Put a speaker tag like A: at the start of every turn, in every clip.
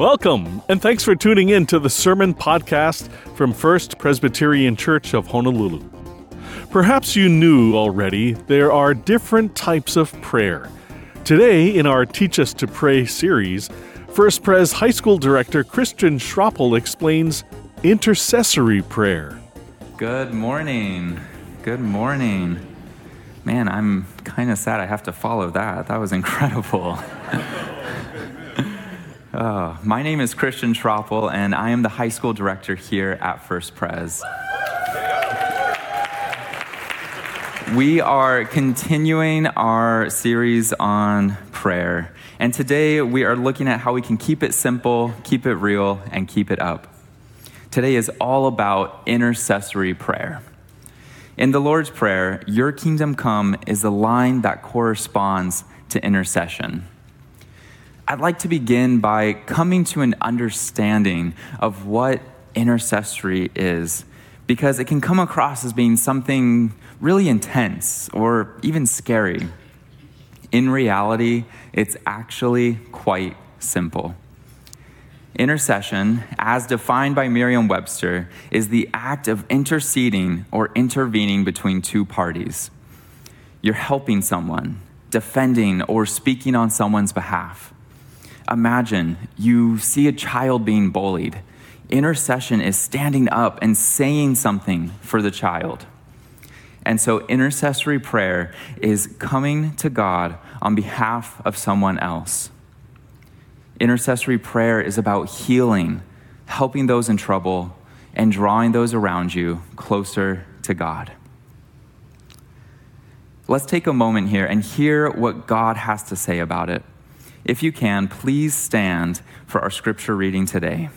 A: Welcome, and thanks for tuning in to the Sermon Podcast from First Presbyterian Church of Honolulu. Perhaps you knew already there are different types of prayer. Today, in our Teach Us to Pray series, First Pres High School Director Christian Schroppel explains intercessory prayer.
B: Good morning. Good morning. Man, I'm kind of sad I have to follow that. That was incredible. Uh, my name is Christian Schroppel, and I am the high school director here at First Pres. We are continuing our series on prayer, and today we are looking at how we can keep it simple, keep it real, and keep it up. Today is all about intercessory prayer. In the Lord's Prayer, Your kingdom come is the line that corresponds to intercession. I'd like to begin by coming to an understanding of what intercessory is, because it can come across as being something really intense or even scary. In reality, it's actually quite simple. Intercession, as defined by Merriam Webster, is the act of interceding or intervening between two parties. You're helping someone, defending, or speaking on someone's behalf imagine you see a child being bullied. Intercession is standing up and saying something for the child. And so, intercessory prayer is coming to God on behalf of someone else. Intercessory prayer is about healing, helping those in trouble, and drawing those around you closer to God. Let's take a moment here and hear what God has to say about it. If you can, please stand for our scripture reading today.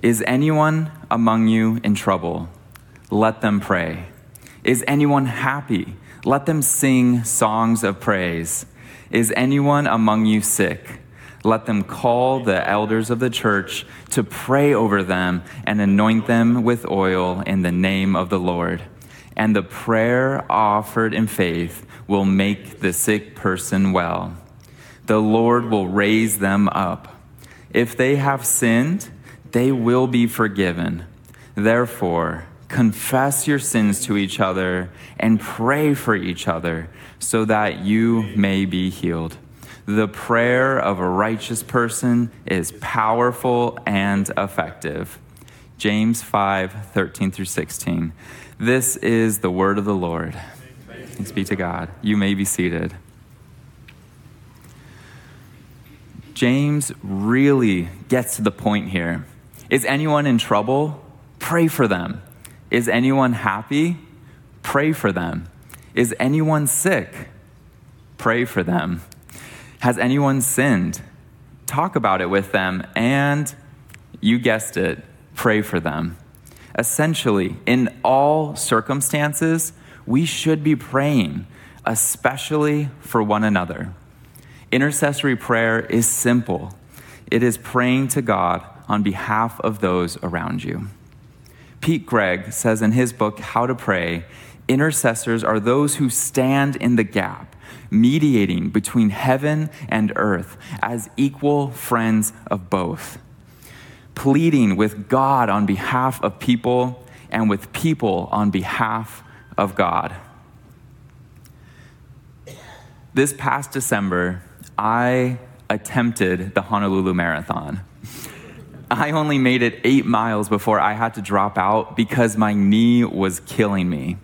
B: Is anyone among you in trouble? Let them pray. Is anyone happy? Let them sing songs of praise. Is anyone among you sick? Let them call the elders of the church to pray over them and anoint them with oil in the name of the Lord. And the prayer offered in faith will make the sick person well. The Lord will raise them up. If they have sinned, they will be forgiven. Therefore, confess your sins to each other and pray for each other so that you may be healed. The prayer of a righteous person is powerful and effective. James 5 13 through 16. This is the word of the Lord. Thanks be to God. You may be seated. James really gets to the point here. Is anyone in trouble? Pray for them. Is anyone happy? Pray for them. Is anyone sick? Pray for them. Has anyone sinned? Talk about it with them, and you guessed it, pray for them. Essentially, in all circumstances, we should be praying, especially for one another. Intercessory prayer is simple it is praying to God on behalf of those around you. Pete Greig says in his book, How to Pray, intercessors are those who stand in the gap, mediating between heaven and earth as equal friends of both, pleading with God on behalf of people and with people on behalf of God. This past December, I attempted the Honolulu Marathon. I only made it eight miles before I had to drop out because my knee was killing me.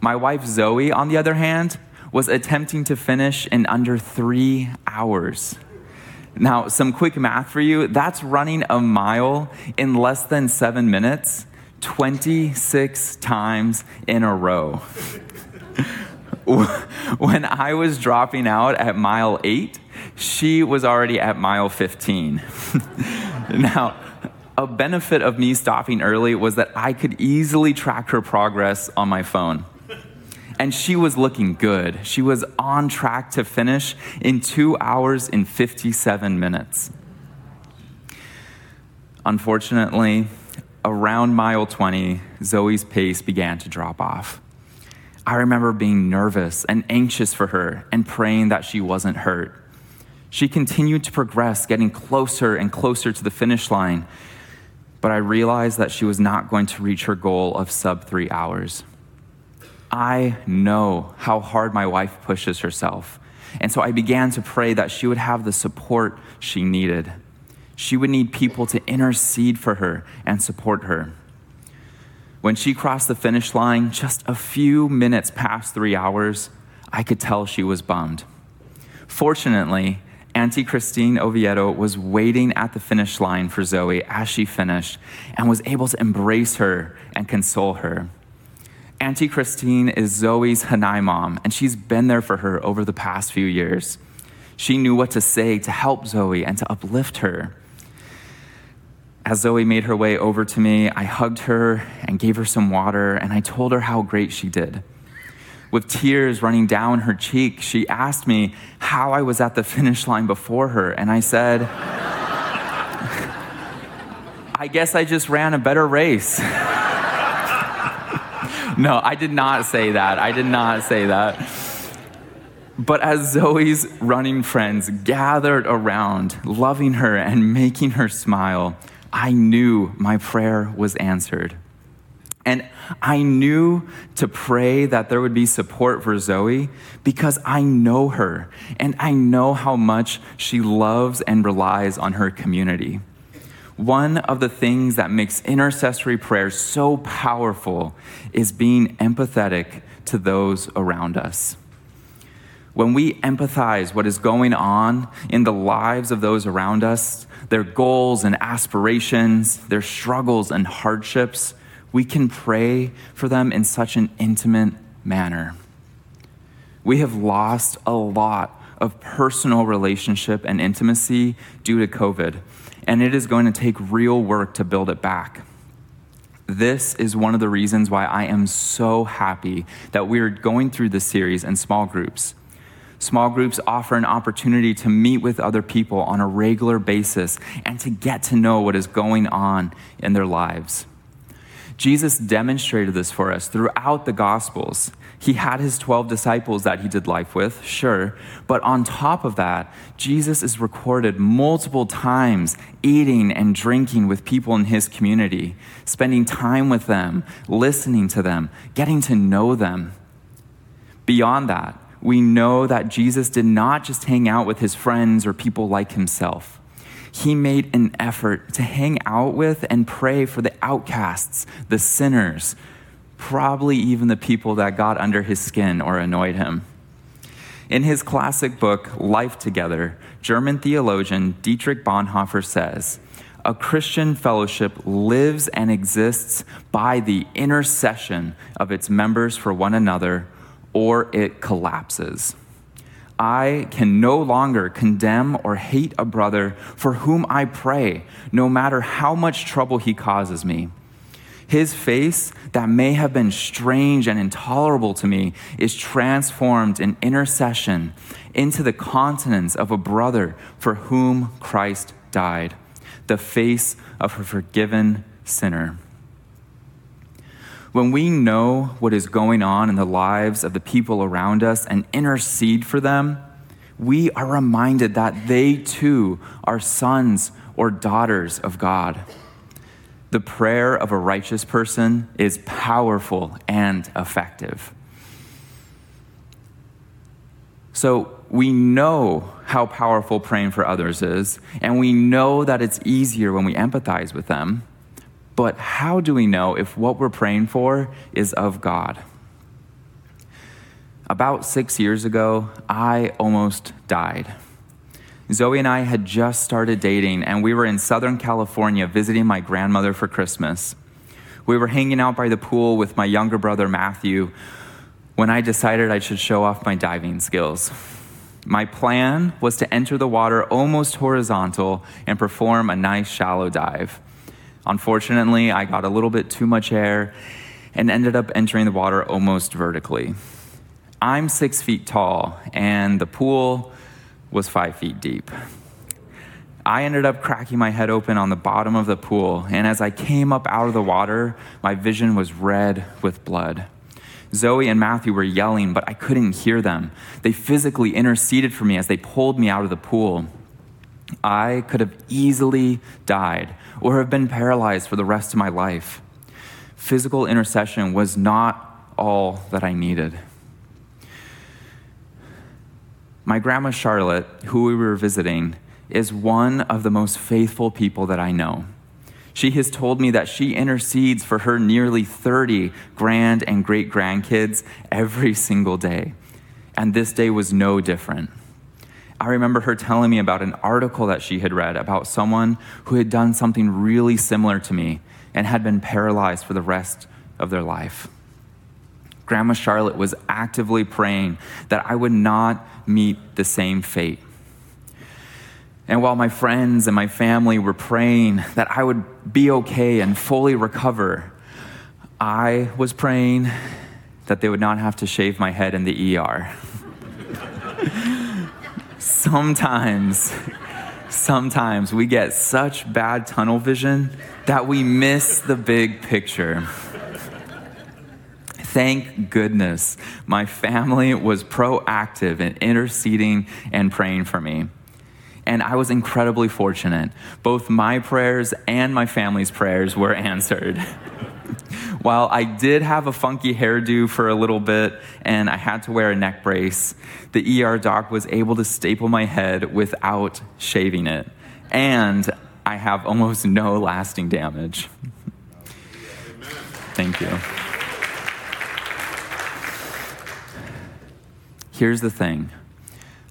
B: My wife Zoe, on the other hand, was attempting to finish in under three hours. Now, some quick math for you that's running a mile in less than seven minutes 26 times in a row. when I was dropping out at mile eight, she was already at mile 15. now, a benefit of me stopping early was that I could easily track her progress on my phone. And she was looking good. She was on track to finish in two hours and 57 minutes. Unfortunately, around mile 20, Zoe's pace began to drop off. I remember being nervous and anxious for her and praying that she wasn't hurt. She continued to progress, getting closer and closer to the finish line. But I realized that she was not going to reach her goal of sub three hours. I know how hard my wife pushes herself. And so I began to pray that she would have the support she needed. She would need people to intercede for her and support her. When she crossed the finish line, just a few minutes past three hours, I could tell she was bummed. Fortunately, Auntie Christine Oviedo was waiting at the finish line for Zoe as she finished and was able to embrace her and console her. Auntie Christine is Zoe's Hanai mom, and she's been there for her over the past few years. She knew what to say to help Zoe and to uplift her. As Zoe made her way over to me, I hugged her and gave her some water, and I told her how great she did. With tears running down her cheek, she asked me how I was at the finish line before her, and I said, I guess I just ran a better race. no, I did not say that. I did not say that. But as Zoe's running friends gathered around, loving her and making her smile, I knew my prayer was answered. And I knew to pray that there would be support for Zoe because I know her and I know how much she loves and relies on her community. One of the things that makes intercessory prayer so powerful is being empathetic to those around us. When we empathize what is going on in the lives of those around us, their goals and aspirations, their struggles and hardships, we can pray for them in such an intimate manner. We have lost a lot of personal relationship and intimacy due to COVID, and it is going to take real work to build it back. This is one of the reasons why I am so happy that we are going through this series in small groups. Small groups offer an opportunity to meet with other people on a regular basis and to get to know what is going on in their lives. Jesus demonstrated this for us throughout the Gospels. He had his 12 disciples that he did life with, sure, but on top of that, Jesus is recorded multiple times eating and drinking with people in his community, spending time with them, listening to them, getting to know them. Beyond that, we know that Jesus did not just hang out with his friends or people like himself he made an effort to hang out with and pray for the outcasts, the sinners, probably even the people that got under his skin or annoyed him. In his classic book, Life Together, German theologian Dietrich Bonhoeffer says, a Christian fellowship lives and exists by the intercession of its members for one another, or it collapses. I can no longer condemn or hate a brother for whom I pray, no matter how much trouble he causes me. His face, that may have been strange and intolerable to me, is transformed in intercession into the countenance of a brother for whom Christ died, the face of a forgiven sinner. When we know what is going on in the lives of the people around us and intercede for them, we are reminded that they too are sons or daughters of God. The prayer of a righteous person is powerful and effective. So we know how powerful praying for others is, and we know that it's easier when we empathize with them. But how do we know if what we're praying for is of God? About six years ago, I almost died. Zoe and I had just started dating, and we were in Southern California visiting my grandmother for Christmas. We were hanging out by the pool with my younger brother, Matthew, when I decided I should show off my diving skills. My plan was to enter the water almost horizontal and perform a nice shallow dive. Unfortunately, I got a little bit too much air and ended up entering the water almost vertically. I'm six feet tall, and the pool was five feet deep. I ended up cracking my head open on the bottom of the pool, and as I came up out of the water, my vision was red with blood. Zoe and Matthew were yelling, but I couldn't hear them. They physically interceded for me as they pulled me out of the pool. I could have easily died or have been paralyzed for the rest of my life. Physical intercession was not all that I needed. My grandma Charlotte, who we were visiting, is one of the most faithful people that I know. She has told me that she intercedes for her nearly 30 grand and great grandkids every single day. And this day was no different. I remember her telling me about an article that she had read about someone who had done something really similar to me and had been paralyzed for the rest of their life. Grandma Charlotte was actively praying that I would not meet the same fate. And while my friends and my family were praying that I would be okay and fully recover, I was praying that they would not have to shave my head in the ER. sometimes, sometimes we get such bad tunnel vision that we miss the big picture. Thank goodness my family was proactive in interceding and praying for me. And I was incredibly fortunate. Both my prayers and my family's prayers were answered. While I did have a funky hairdo for a little bit and I had to wear a neck brace, the ER doc was able to staple my head without shaving it. And I have almost no lasting damage. Thank you. Here's the thing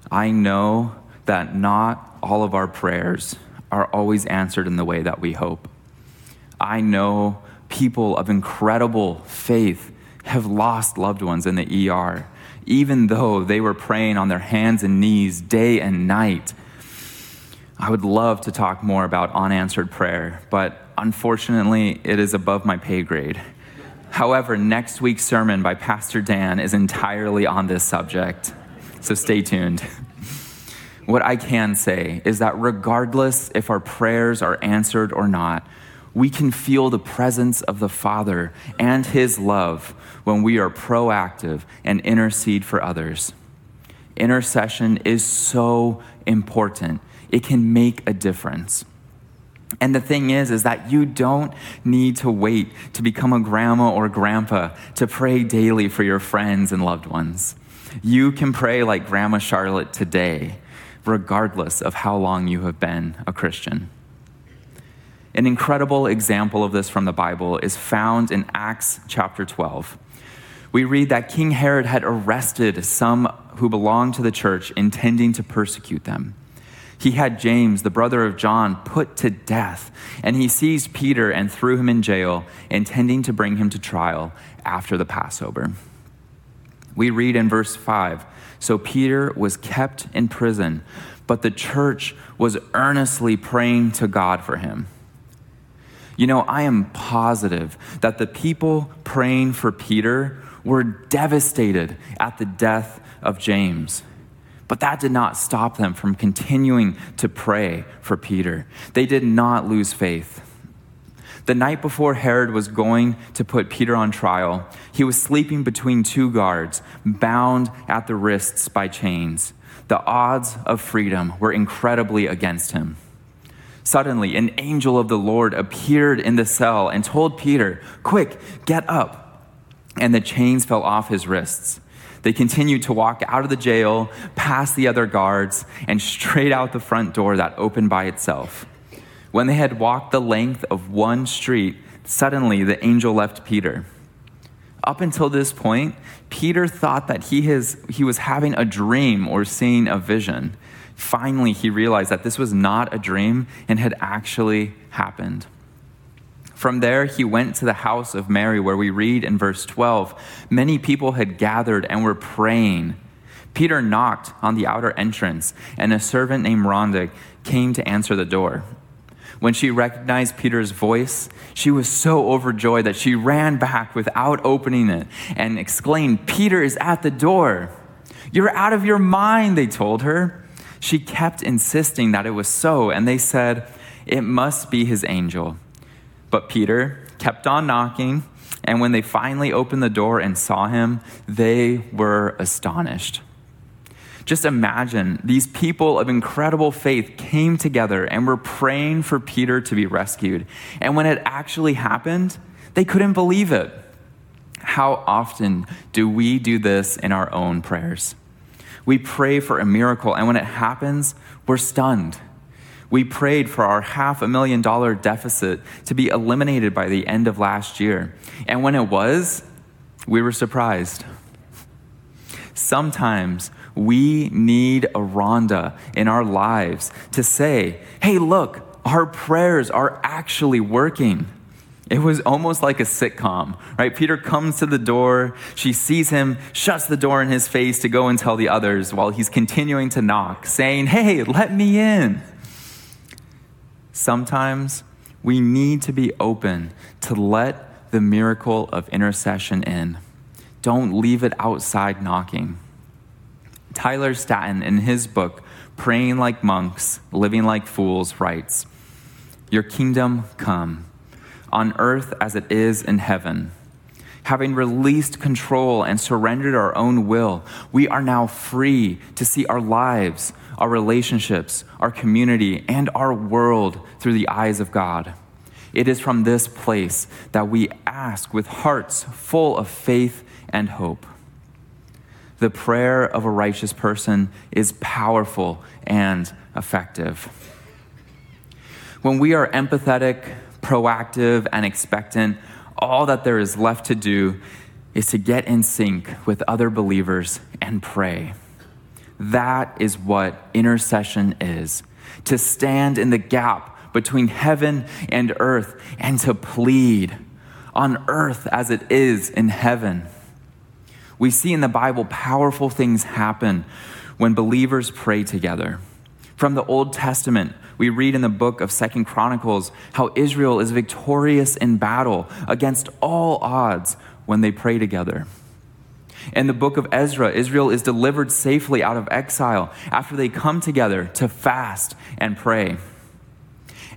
B: I know that not all of our prayers are always answered in the way that we hope. I know people of incredible faith have lost loved ones in the ER, even though they were praying on their hands and knees day and night. I would love to talk more about unanswered prayer, but unfortunately, it is above my pay grade. However, next week's sermon by Pastor Dan is entirely on this subject, so stay tuned. What I can say is that regardless if our prayers are answered or not, we can feel the presence of the Father and His love when we are proactive and intercede for others. Intercession is so important, it can make a difference. And the thing is, is that you don't need to wait to become a grandma or grandpa to pray daily for your friends and loved ones. You can pray like Grandma Charlotte today, regardless of how long you have been a Christian. An incredible example of this from the Bible is found in Acts chapter 12. We read that King Herod had arrested some who belonged to the church, intending to persecute them. He had James, the brother of John, put to death, and he seized Peter and threw him in jail, intending to bring him to trial after the Passover. We read in verse 5 So Peter was kept in prison, but the church was earnestly praying to God for him. You know, I am positive that the people praying for Peter were devastated at the death of James. But that did not stop them from continuing to pray for Peter. They did not lose faith. The night before Herod was going to put Peter on trial, he was sleeping between two guards, bound at the wrists by chains. The odds of freedom were incredibly against him. Suddenly, an angel of the Lord appeared in the cell and told Peter, Quick, get up. And the chains fell off his wrists. They continued to walk out of the jail, past the other guards, and straight out the front door that opened by itself. When they had walked the length of one street, suddenly the angel left Peter. Up until this point, Peter thought that he, has, he was having a dream or seeing a vision. Finally, he realized that this was not a dream and had actually happened. From there, he went to the house of Mary, where we read in verse 12 many people had gathered and were praying. Peter knocked on the outer entrance, and a servant named Rhoda came to answer the door. When she recognized Peter's voice, she was so overjoyed that she ran back without opening it and exclaimed, Peter is at the door. You're out of your mind, they told her. She kept insisting that it was so, and they said, It must be his angel. But Peter kept on knocking, And when they finally opened the door and saw him, they were astonished. Just imagine these people of incredible faith came together and were praying for Peter to be rescued. And when it actually happened, they couldn't believe it. How often do we do this in our own prayers? We pray for a miracle, and when it happens, we're stunned. We prayed for our half a million dollar deficit to be eliminated by the end of last year. And when it was, we were surprised. Sometimes we need a Rhoda in our lives to say, hey, look, our prayers are actually working. It was almost like a sitcom, right? Peter comes to the door. She sees him, shuts the door in his face to go and tell the others while he's continuing to knock, saying, Hey, let me in. Sometimes we need to be open to let the miracle of intercession in. Don't leave it outside knocking. Tyler Staton, in his book, Praying Like Monks, Living Like Fools, writes Your kingdom come, on earth as it is in heaven. Having released control and surrendered our own will, we are now free to see our lives, our relationships, our community, and our world through the eyes of God. It is from this place that we ask with hearts full of faith and hope the prayer of a righteous person is powerful and effective. When we are empathetic, proactive, and expectant, all that there is left to do is to get in sync with other believers and pray. That is what intercession is to stand in the gap between heaven and earth and to plead on earth as it is in heaven. We see in the Bible powerful things happen when believers pray together. From the Old Testament, we read in the book of Second Chronicles how Israel is victorious in battle against all odds when they pray together. In the book of Ezra, Israel is delivered safely out of exile after they come together to fast and pray.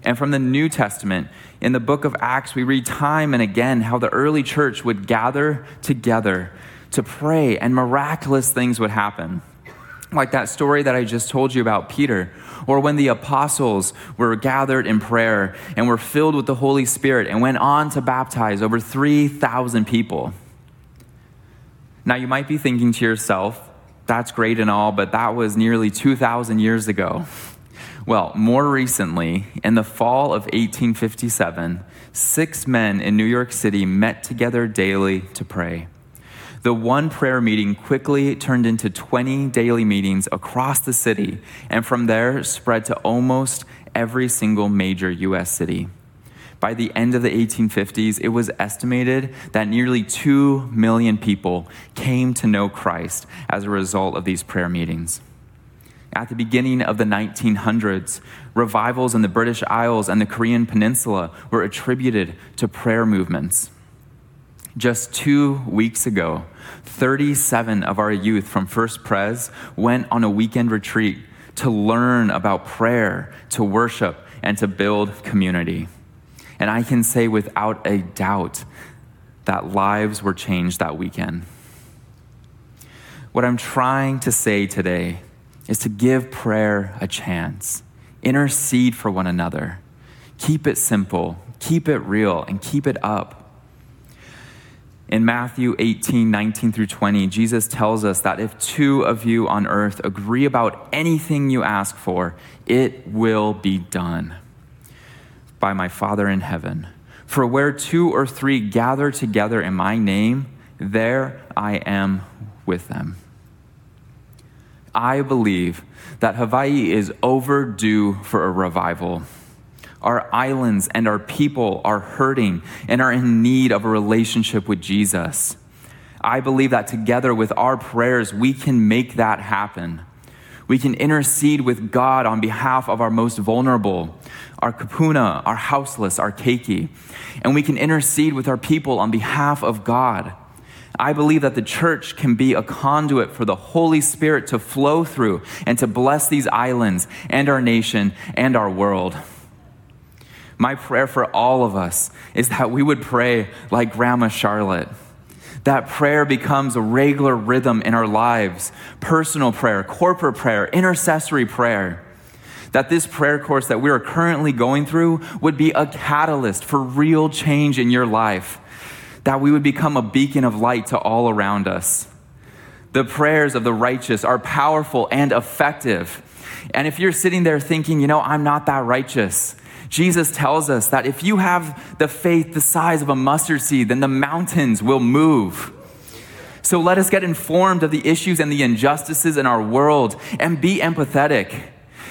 B: And from the New Testament, in the book of Acts, we read time and again how the early church would gather together to pray, and miraculous things would happen. Like that story that I just told you about Peter, or when the apostles were gathered in prayer and were filled with the Holy Spirit and went on to baptize over 3,000 people. Now, you might be thinking to yourself, that's great and all, but that was nearly 2,000 years ago. Well, more recently, in the fall of 1857, six men in New York City met together daily to pray. The one prayer meeting quickly turned into 20 daily meetings across the city, and from there spread to almost every single major U.S. city. By the end of the 1850s, it was estimated that nearly 2 million people came to know Christ as a result of these prayer meetings. At the beginning of the 1900s, revivals in the British Isles and the Korean Peninsula were attributed to prayer movements. Just two weeks ago, 37 of our youth from First Pres went on a weekend retreat to learn about prayer, to worship, and to build community. And I can say without a doubt that lives were changed that weekend. What I'm trying to say today is to give prayer a chance, intercede for one another, keep it simple, keep it real, and keep it up. In Matthew 18, 19 through 20, Jesus tells us that if two of you on earth agree about anything you ask for, it will be done by my Father in heaven. For where two or three gather together in my name, there I am with them. I believe that Hawaii is overdue for a revival. Our islands and our people are hurting and are in need of a relationship with Jesus. I believe that together with our prayers, we can make that happen. We can intercede with God on behalf of our most vulnerable, our kupuna, our houseless, our keiki. And we can intercede with our people on behalf of God. I believe that the church can be a conduit for the Holy Spirit to flow through and to bless these islands and our nation and our world. My prayer for all of us is that we would pray like Grandma Charlotte. That prayer becomes a regular rhythm in our lives personal prayer, corporate prayer, intercessory prayer. That this prayer course that we are currently going through would be a catalyst for real change in your life. That we would become a beacon of light to all around us. The prayers of the righteous are powerful and effective. And if you're sitting there thinking, you know, I'm not that righteous, Jesus tells us that if you have the faith the size of a mustard seed, then the mountains will move. So let us get informed of the issues and the injustices in our world and be empathetic.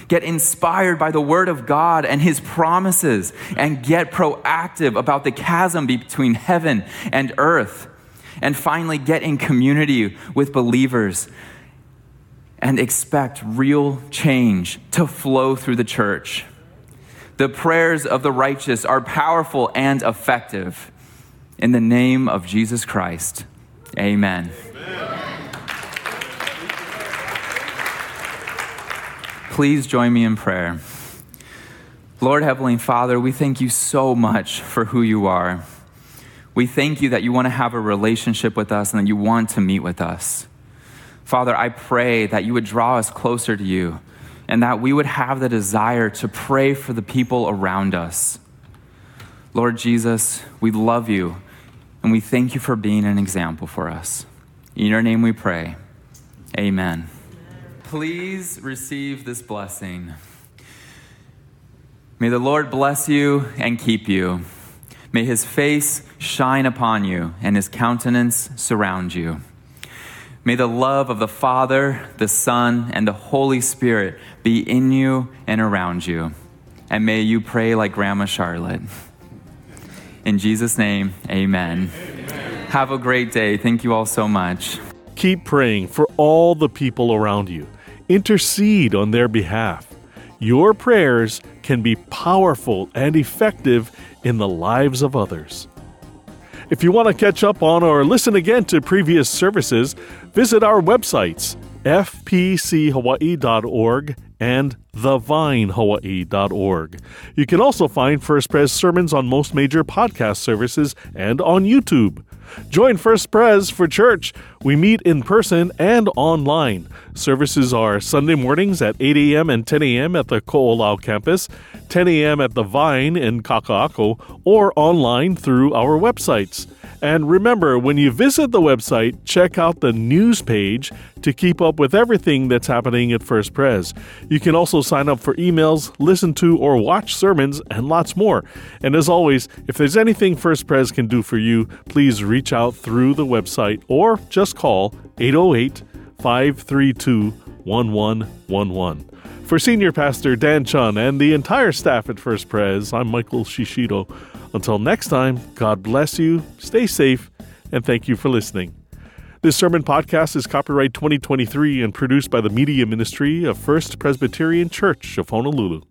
B: Get inspired by the Word of God and His promises and get proactive about the chasm between heaven and earth. And finally, get in community with believers and expect real change to flow through the church. The prayers of the righteous are powerful and effective. In the name of Jesus Christ, amen. amen. Please join me in prayer. Lord Heavenly Father, we thank you so much for who you are. We thank you that you want to have a relationship with us and that you want to meet with us. Father, I pray that you would draw us closer to you and that we would have the desire to pray for the people around us. Lord Jesus, we love you and we thank you for being an example for us. In your name we pray. Amen. Please receive this blessing. May the Lord bless you and keep you. May his face shine upon you and his countenance surround you. May the love of the Father, the Son, and the Holy Spirit be in you and around you. And may you pray like Grandma Charlotte. In Jesus' name, amen. amen. Have a great day. Thank you all so much.
A: Keep praying for all the people around you. Intercede on their behalf. Your prayers can be powerful and effective in the lives of others. If you want to catch up on or listen again to previous services, visit our websites fpchawaii.org and thevinehawaii.org. You can also find First Pres sermons on most major podcast services and on YouTube. Join First Pres for church. We meet in person and online. Services are Sunday mornings at 8 a.m. and 10 a.m. at the Ko'olau campus, 10 a.m. at the Vine in Kaka'ako, or online through our websites. And remember, when you visit the website, check out the news page to keep up with everything that's happening at First Pres. You can also sign up for emails, listen to or watch sermons, and lots more. And as always, if there's anything First Pres can do for you, please reach out through the website or just call 808 532 1111. For Senior Pastor Dan Chun and the entire staff at First Pres, I'm Michael Shishido. Until next time, God bless you, stay safe, and thank you for listening. This sermon podcast is copyright 2023 and produced by the Media Ministry of First Presbyterian Church of Honolulu.